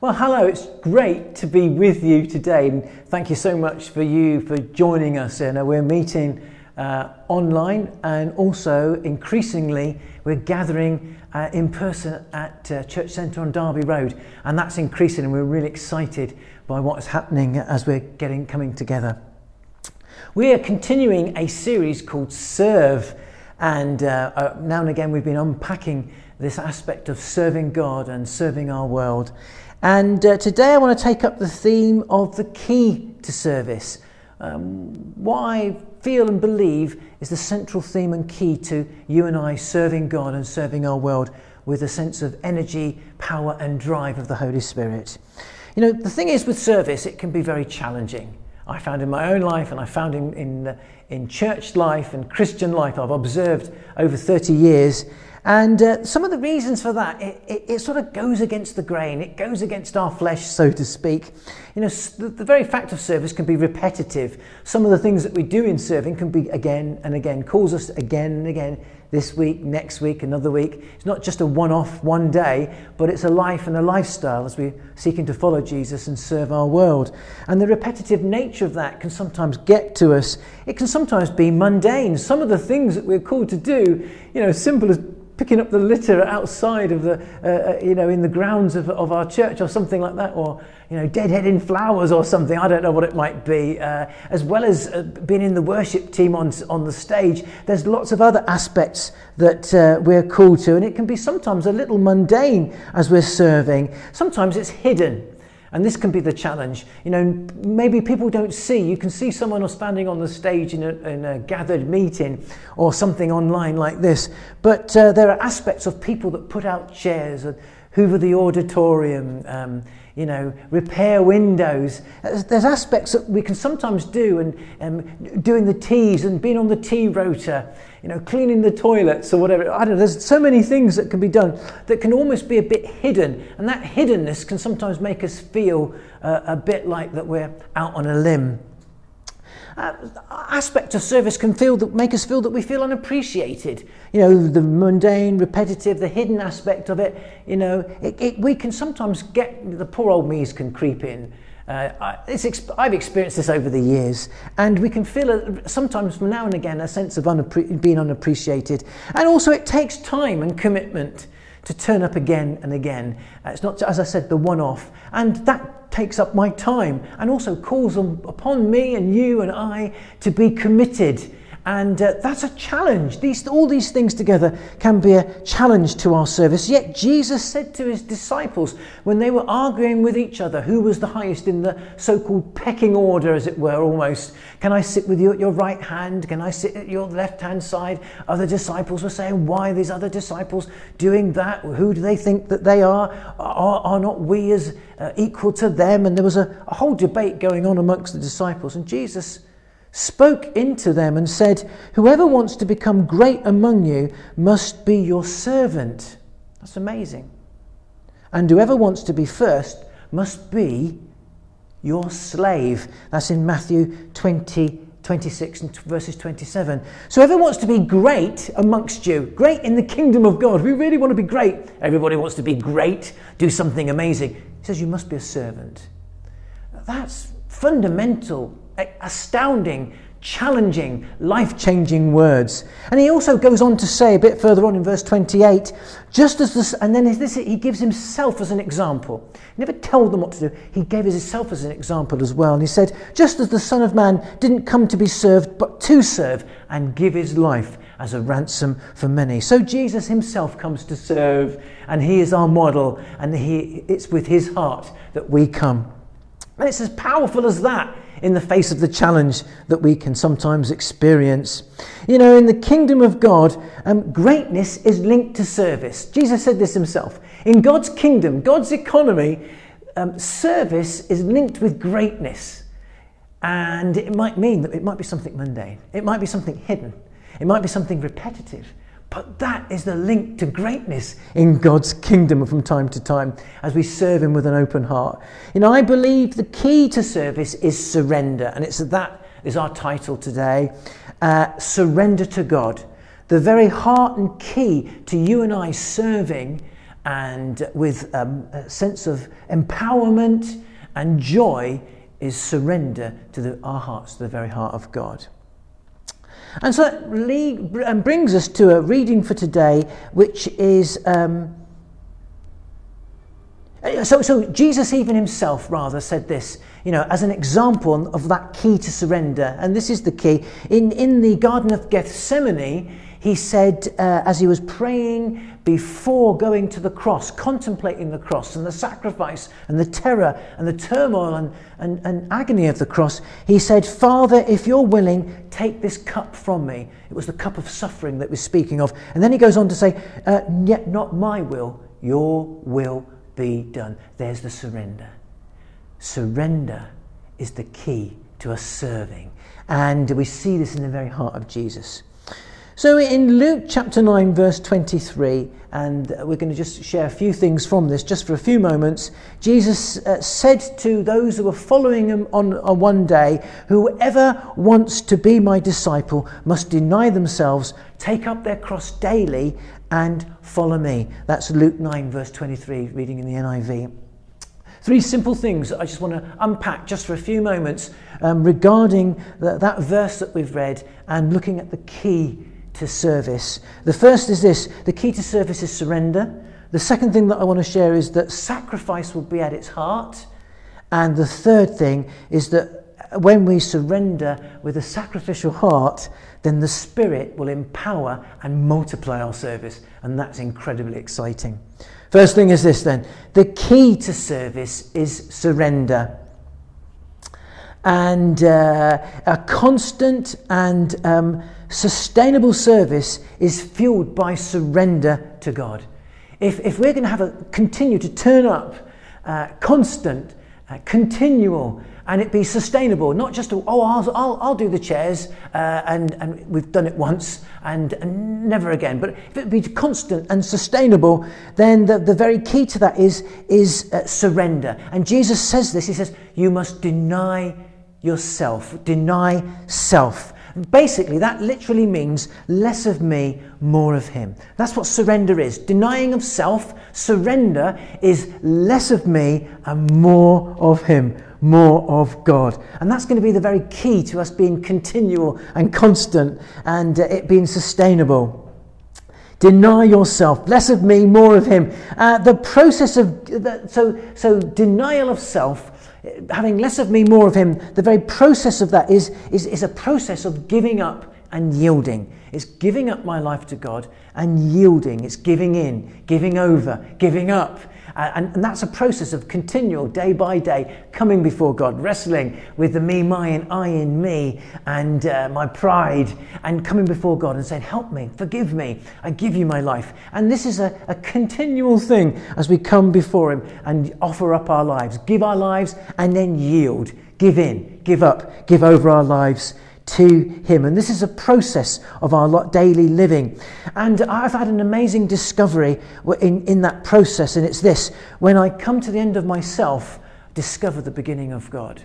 Well, hello, it's great to be with you today. And thank you so much for you for joining us. And we're meeting uh, online and also increasingly we're gathering uh, in person at uh, Church Centre on Derby Road. And that's increasing and we're really excited by what's happening as we're getting coming together. We are continuing a series called Serve. And uh, uh, now and again we've been unpacking this aspect of serving God and serving our world. And uh, today I want to take up the theme of the key to service. Um, what I feel and believe is the central theme and key to you and I serving God and serving our world with a sense of energy, power, and drive of the Holy Spirit. You know, the thing is with service, it can be very challenging. I found in my own life and I found in, in, in church life and Christian life, I've observed over 30 years and uh, some of the reasons for that, it, it, it, sort of goes against the grain, it goes against our flesh, so to speak. You know, the, very fact of service can be repetitive. Some of the things that we do in serving can be again and again, calls us again and again, this week, next week, another week. It's not just a one off, one day, but it's a life and a lifestyle as we're seeking to follow Jesus and serve our world. And the repetitive nature of that can sometimes get to us. It can sometimes be mundane. Some of the things that we're called to do, you know, simple as picking up the litter outside of the, uh, uh, you know, in the grounds of, of our church or something like that, or, you know, Deadheading flowers or something. I don't know what it might be. Uh, as well as uh, being in the worship team on, on the stage, there's lots of other aspects that uh, we're called to, and it can be sometimes a little mundane as we're serving. Sometimes it's hidden. And this can be the challenge. You know, maybe people don't see. You can see someone standing on the stage in a, in a gathered meeting or something online like this. But uh, there are aspects of people that put out chairs and hoover the auditorium, um, you know, repair windows. There's aspects that we can sometimes do, and um, doing the teas and being on the tea rota, you know, cleaning the toilets or whatever. I don't know. There's so many things that can be done that can almost be a bit hidden, and that hiddenness can sometimes make us feel uh, a bit like that we're out on a limb uh, aspect of service can feel that make us feel that we feel unappreciated. You know, the mundane, repetitive, the hidden aspect of it. You know, it, it, we can sometimes get the poor old me's can creep in. Uh, I've experienced this over the years, and we can feel a, sometimes from now and again a sense of unappre- being unappreciated. And also, it takes time and commitment to turn up again and again. Uh, it's not, as I said, the one off. And that takes up my time and also calls on, upon me and you and I to be committed and uh, that's a challenge. These, all these things together can be a challenge to our service. Yet Jesus said to his disciples when they were arguing with each other who was the highest in the so called pecking order, as it were, almost. Can I sit with you at your right hand? Can I sit at your left hand side? Other disciples were saying, Why these other disciples doing that? Who do they think that they are? Are, are not we as uh, equal to them? And there was a, a whole debate going on amongst the disciples. And Jesus spoke into them and said, Whoever wants to become great among you must be your servant. That's amazing. And whoever wants to be first must be your slave. That's in Matthew 20, 26 and verses 27. So whoever wants to be great amongst you, great in the kingdom of God, we really want to be great. Everybody wants to be great, do something amazing. He says you must be a servant. That's fundamental astounding, challenging, life changing words. And he also goes on to say a bit further on in verse 28 just as this, and then this, he gives himself as an example. He never told them what to do, he gave himself as an example as well. And he said, Just as the Son of Man didn't come to be served, but to serve and give his life as a ransom for many. So Jesus himself comes to serve, and he is our model, and he, it's with his heart that we come. And it's as powerful as that in the face of the challenge that we can sometimes experience. You know, in the kingdom of God, um, greatness is linked to service. Jesus said this himself. In God's kingdom, God's economy, um, service is linked with greatness. And it might mean that it might be something mundane, it might be something hidden, it might be something repetitive. But that is the link to greatness in God's kingdom from time to time as we serve Him with an open heart. You know, I believe the key to service is surrender, and it's that is our title today uh, Surrender to God. The very heart and key to you and I serving and with um, a sense of empowerment and joy is surrender to the, our hearts, to the very heart of God. And so that brings us to a reading for today, which is. Um, so, so Jesus even himself rather said this, you know, as an example of that key to surrender. And this is the key. In, in the Garden of Gethsemane, he said, uh, as he was praying before going to the cross, contemplating the cross and the sacrifice and the terror and the turmoil and, and, and agony of the cross, he said, Father, if you're willing, take this cup from me. It was the cup of suffering that we're speaking of. And then he goes on to say, uh, Yet not my will, your will be done. There's the surrender. Surrender is the key to us serving. And we see this in the very heart of Jesus. So in Luke chapter 9, verse 23, and we're going to just share a few things from this just for a few moments. Jesus uh, said to those who were following him on, on one day, Whoever wants to be my disciple must deny themselves, take up their cross daily, and follow me. That's Luke 9, verse 23, reading in the NIV. Three simple things I just want to unpack just for a few moments um, regarding that verse that we've read and looking at the key to service. The first is this the key to service is surrender. The second thing that I want to share is that sacrifice will be at its heart. And the third thing is that when we surrender with a sacrificial heart, then the Spirit will empower and multiply our service. And that's incredibly exciting. First thing is this then the key to service is surrender. And uh, a constant and um, sustainable service is fueled by surrender to God. If, if we're going to have a continue to turn up, uh, constant, uh, continual, and it be sustainable, not just, a, oh, I'll, I'll, I'll do the chairs, uh, and, and we've done it once and, and never again. But if it be constant and sustainable, then the, the very key to that is, is uh, surrender. And Jesus says this He says, You must deny yourself, deny self. Basically, that literally means less of me, more of Him. That's what surrender is. Denying of self, surrender is less of me and more of Him, more of God. And that's going to be the very key to us being continual and constant and uh, it being sustainable. Deny yourself, less of me, more of Him. Uh, the process of, so, so denial of self having less of me, more of him, the very process of that is, is, is a process of giving up and yielding. It's giving up my life to God and yielding. It's giving in, giving over, giving up. And, and, that's a process of continual, day by day, coming before God, wrestling with the me, my, and I in me, and uh, my pride, and coming before God and saying, Help me, forgive me, I give you my life. And this is a, a continual thing as we come before Him and offer up our lives, give our lives, and then yield, give in, give up, give over our lives to Him. And this is a process of our daily living. And I've had an amazing discovery in, in that process, and it's this when I come to the end of myself, discover the beginning of God.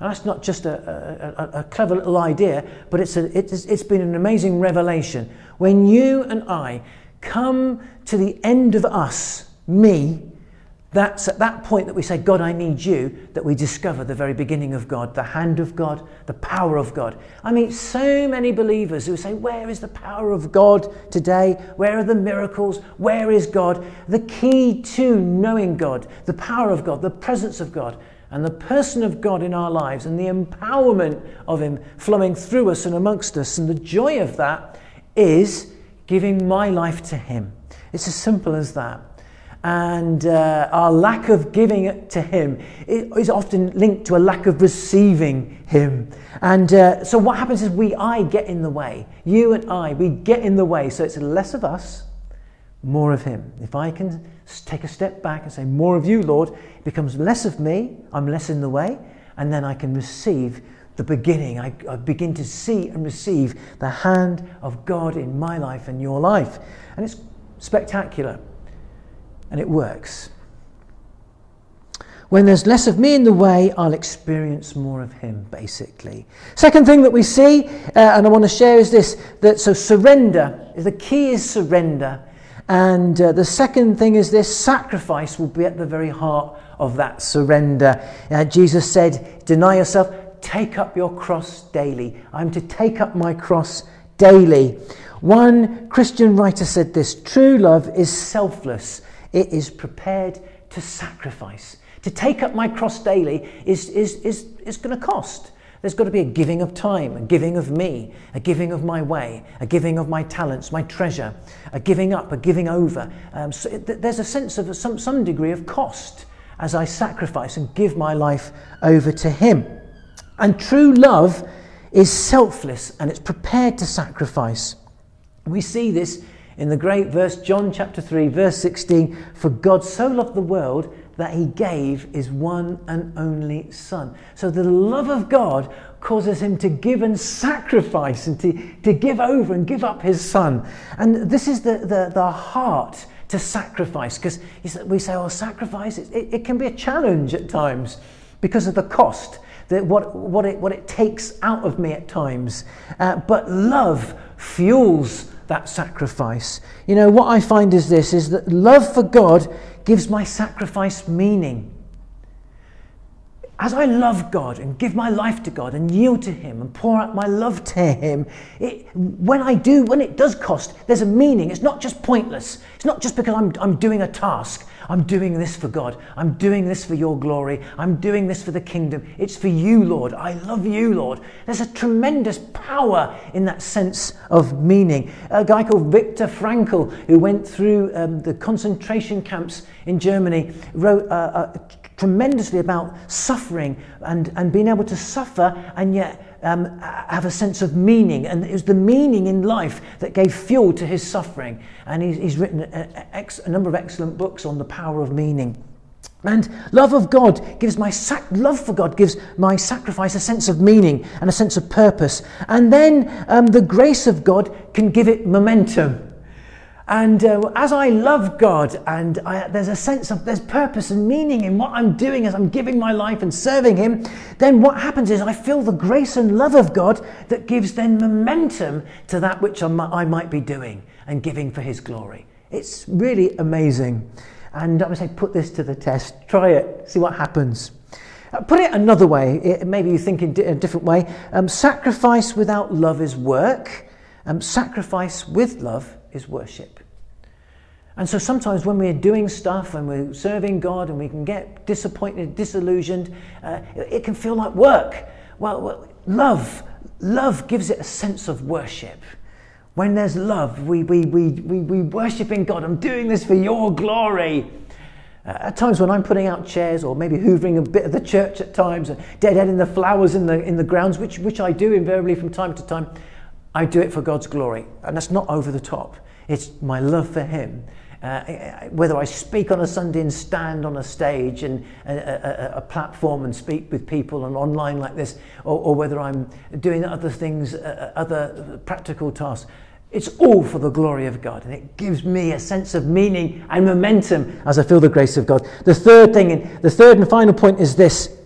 And that's not just a, a, a clever little idea, but it's, a, it's, it's been an amazing revelation. When you and I come to the end of us, me, that's at that point that we say, God, I need you, that we discover the very beginning of God, the hand of God, the power of God. I meet so many believers who say, Where is the power of God today? Where are the miracles? Where is God? The key to knowing God, the power of God, the presence of God, and the person of God in our lives, and the empowerment of Him flowing through us and amongst us, and the joy of that is giving my life to Him. It's as simple as that. And uh, our lack of giving to Him is often linked to a lack of receiving Him. And uh, so what happens is we, I get in the way. You and I, we get in the way. So it's less of us, more of Him. If I can take a step back and say, More of you, Lord, it becomes less of me, I'm less in the way, and then I can receive the beginning. I, I begin to see and receive the hand of God in my life and your life. And it's spectacular and it works. When there's less of me in the way, I'll experience more of Him, basically. Second thing that we see, uh, and I want to share, is this that so surrender, is the key is surrender. And uh, the second thing is this sacrifice will be at the very heart of that surrender. Uh, Jesus said, Deny yourself, take up your cross daily. I'm to take up my cross daily. One Christian writer said this true love is selfless it is prepared to sacrifice. To take up my cross daily is, is, is, is going to cost. There's got to be a giving of time, a giving of me, a giving of my way, a giving of my talents, my treasure, a giving up, a giving over. Um, so there's a sense of some, some degree of cost as I sacrifice and give my life over to Him. And true love is selfless and it's prepared to sacrifice. We see this in the great verse, John chapter 3, verse 16 For God so loved the world that he gave his one and only Son. So the love of God causes him to give and sacrifice and to, to give over and give up his Son. And this is the, the, the heart to sacrifice because we say, oh, sacrifice, it, it, can be a challenge at times because of the cost. That what, what, it, what it takes out of me at times. Uh, but love fuels that sacrifice. You know, what I find is this is that love for God gives my sacrifice meaning. As I love God and give my life to God and yield to Him and pour out my love to Him, it, when I do, when it does cost, there's a meaning. It's not just pointless. It's not just because I'm, I'm doing a task. I'm doing this for God. I'm doing this for your glory. I'm doing this for the kingdom. It's for you, Lord. I love you, Lord. There's a tremendous power in that sense of meaning. A guy called Viktor Frankl, who went through um, the concentration camps in Germany, wrote uh, tremendously about suffering and, and being able to suffer and yet um, have a sense of meaning. And it was the meaning in life that gave fuel to his suffering. And he's, he's written a, a, a, number of excellent books on the power of meaning. And love of God gives my sac- love for God gives my sacrifice a sense of meaning and a sense of purpose. And then um, the grace of God can give it momentum. And uh, as I love God and I, there's a sense of there's purpose and meaning in what I'm doing as I'm giving my life and serving Him, then what happens is I feel the grace and love of God that gives then momentum to that which I'm, I might be doing and giving for His glory. It's really amazing. And I would say, put this to the test. Try it. See what happens. Uh, put it another way. It, maybe you think in a different way. Um, sacrifice without love is work. Um, sacrifice with love is worship. And so sometimes when we're doing stuff and we're serving God and we can get disappointed, disillusioned, uh, it can feel like work. Well, love, love gives it a sense of worship. When there's love, we, we, we, we, we worship in God. I'm doing this for your glory. Uh, at times when I'm putting out chairs or maybe hoovering a bit of the church at times, deadheading the flowers in the, in the grounds, which, which I do invariably from time to time, I do it for God's glory. And that's not over the top. It's my love for Him uh, whether I speak on a Sunday and stand on a stage and a, a, a, platform and speak with people and online like this, or, or whether I'm doing other things, uh, uh, other practical tasks. It's all for the glory of God, and it gives me a sense of meaning and momentum as I feel the grace of God. The third thing, and the third and final point is this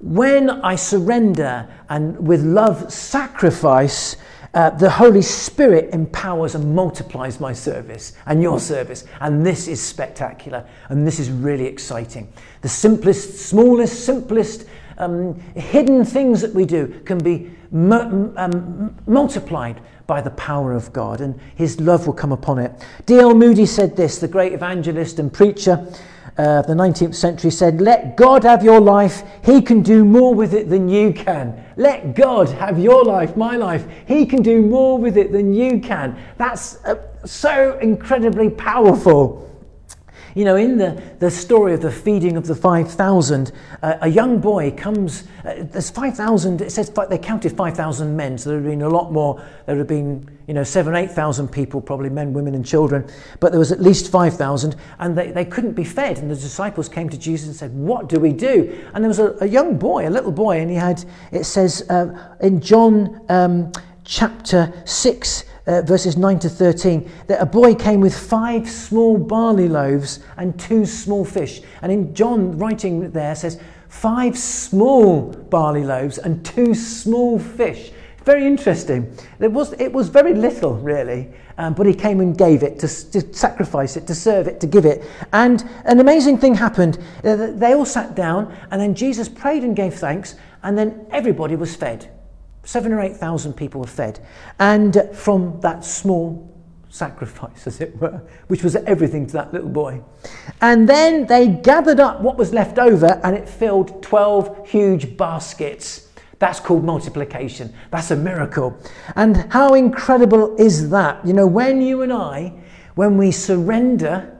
when I surrender and with love sacrifice, uh, the Holy Spirit empowers and multiplies my service and your service. And this is spectacular. And this is really exciting. The simplest, smallest, simplest, um, hidden things that we do can be um, multiplied by the power of God, and His love will come upon it. D.L. Moody said this, the great evangelist and preacher uh, the 19th century said, Let God have your life. He can do more with it than you can. Let God have your life, my life. He can do more with it than you can. That's uh, so incredibly powerful. You know, in the, the story of the feeding of the 5,000, uh, a young boy comes, uh, there's 5,000, it says they counted 5,000 men, so there would have been a lot more. There would have been, you know, seven, 8,000 people, probably men, women, and children, but there was at least 5,000, and they, they couldn't be fed. And the disciples came to Jesus and said, What do we do? And there was a, a young boy, a little boy, and he had, it says uh, in John um, chapter 6, uh, verses 9 to 13, that a boy came with five small barley loaves and two small fish. And in John, writing there, says, five small barley loaves and two small fish. Very interesting. It was, it was very little, really, um, but he came and gave it to, to, sacrifice it, to serve it, to give it. And an amazing thing happened. Uh, they all sat down, and then Jesus prayed and gave thanks, and then everybody was fed. Seven or eight thousand people were fed. And from that small sacrifice, as it were, which was everything to that little boy. And then they gathered up what was left over and it filled 12 huge baskets. That's called multiplication. That's a miracle. And how incredible is that? You know, when you and I, when we surrender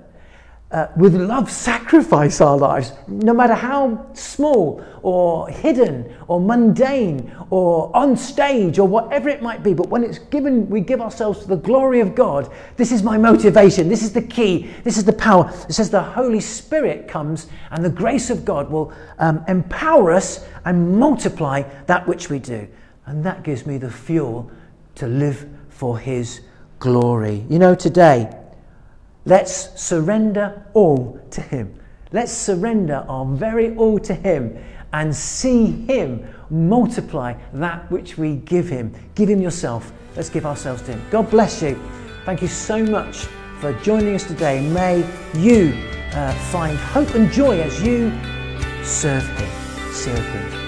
uh, with love sacrifice our lives, no matter how small or hidden or mundane or on stage or whatever it might be. But when it's given, we give ourselves to the glory of God. This is my motivation. This is the key. This is the power. It says the Holy Spirit comes and the grace of God will um, empower us and multiply that which we do. And that gives me the fuel to live for His glory. You know, today, Let's surrender all to Him. Let's surrender our very all to Him and see Him multiply that which we give Him. Give Him yourself. Let's give ourselves to Him. God bless you. Thank you so much for joining us today. May you uh, find hope and joy as you serve Him. Serve Him.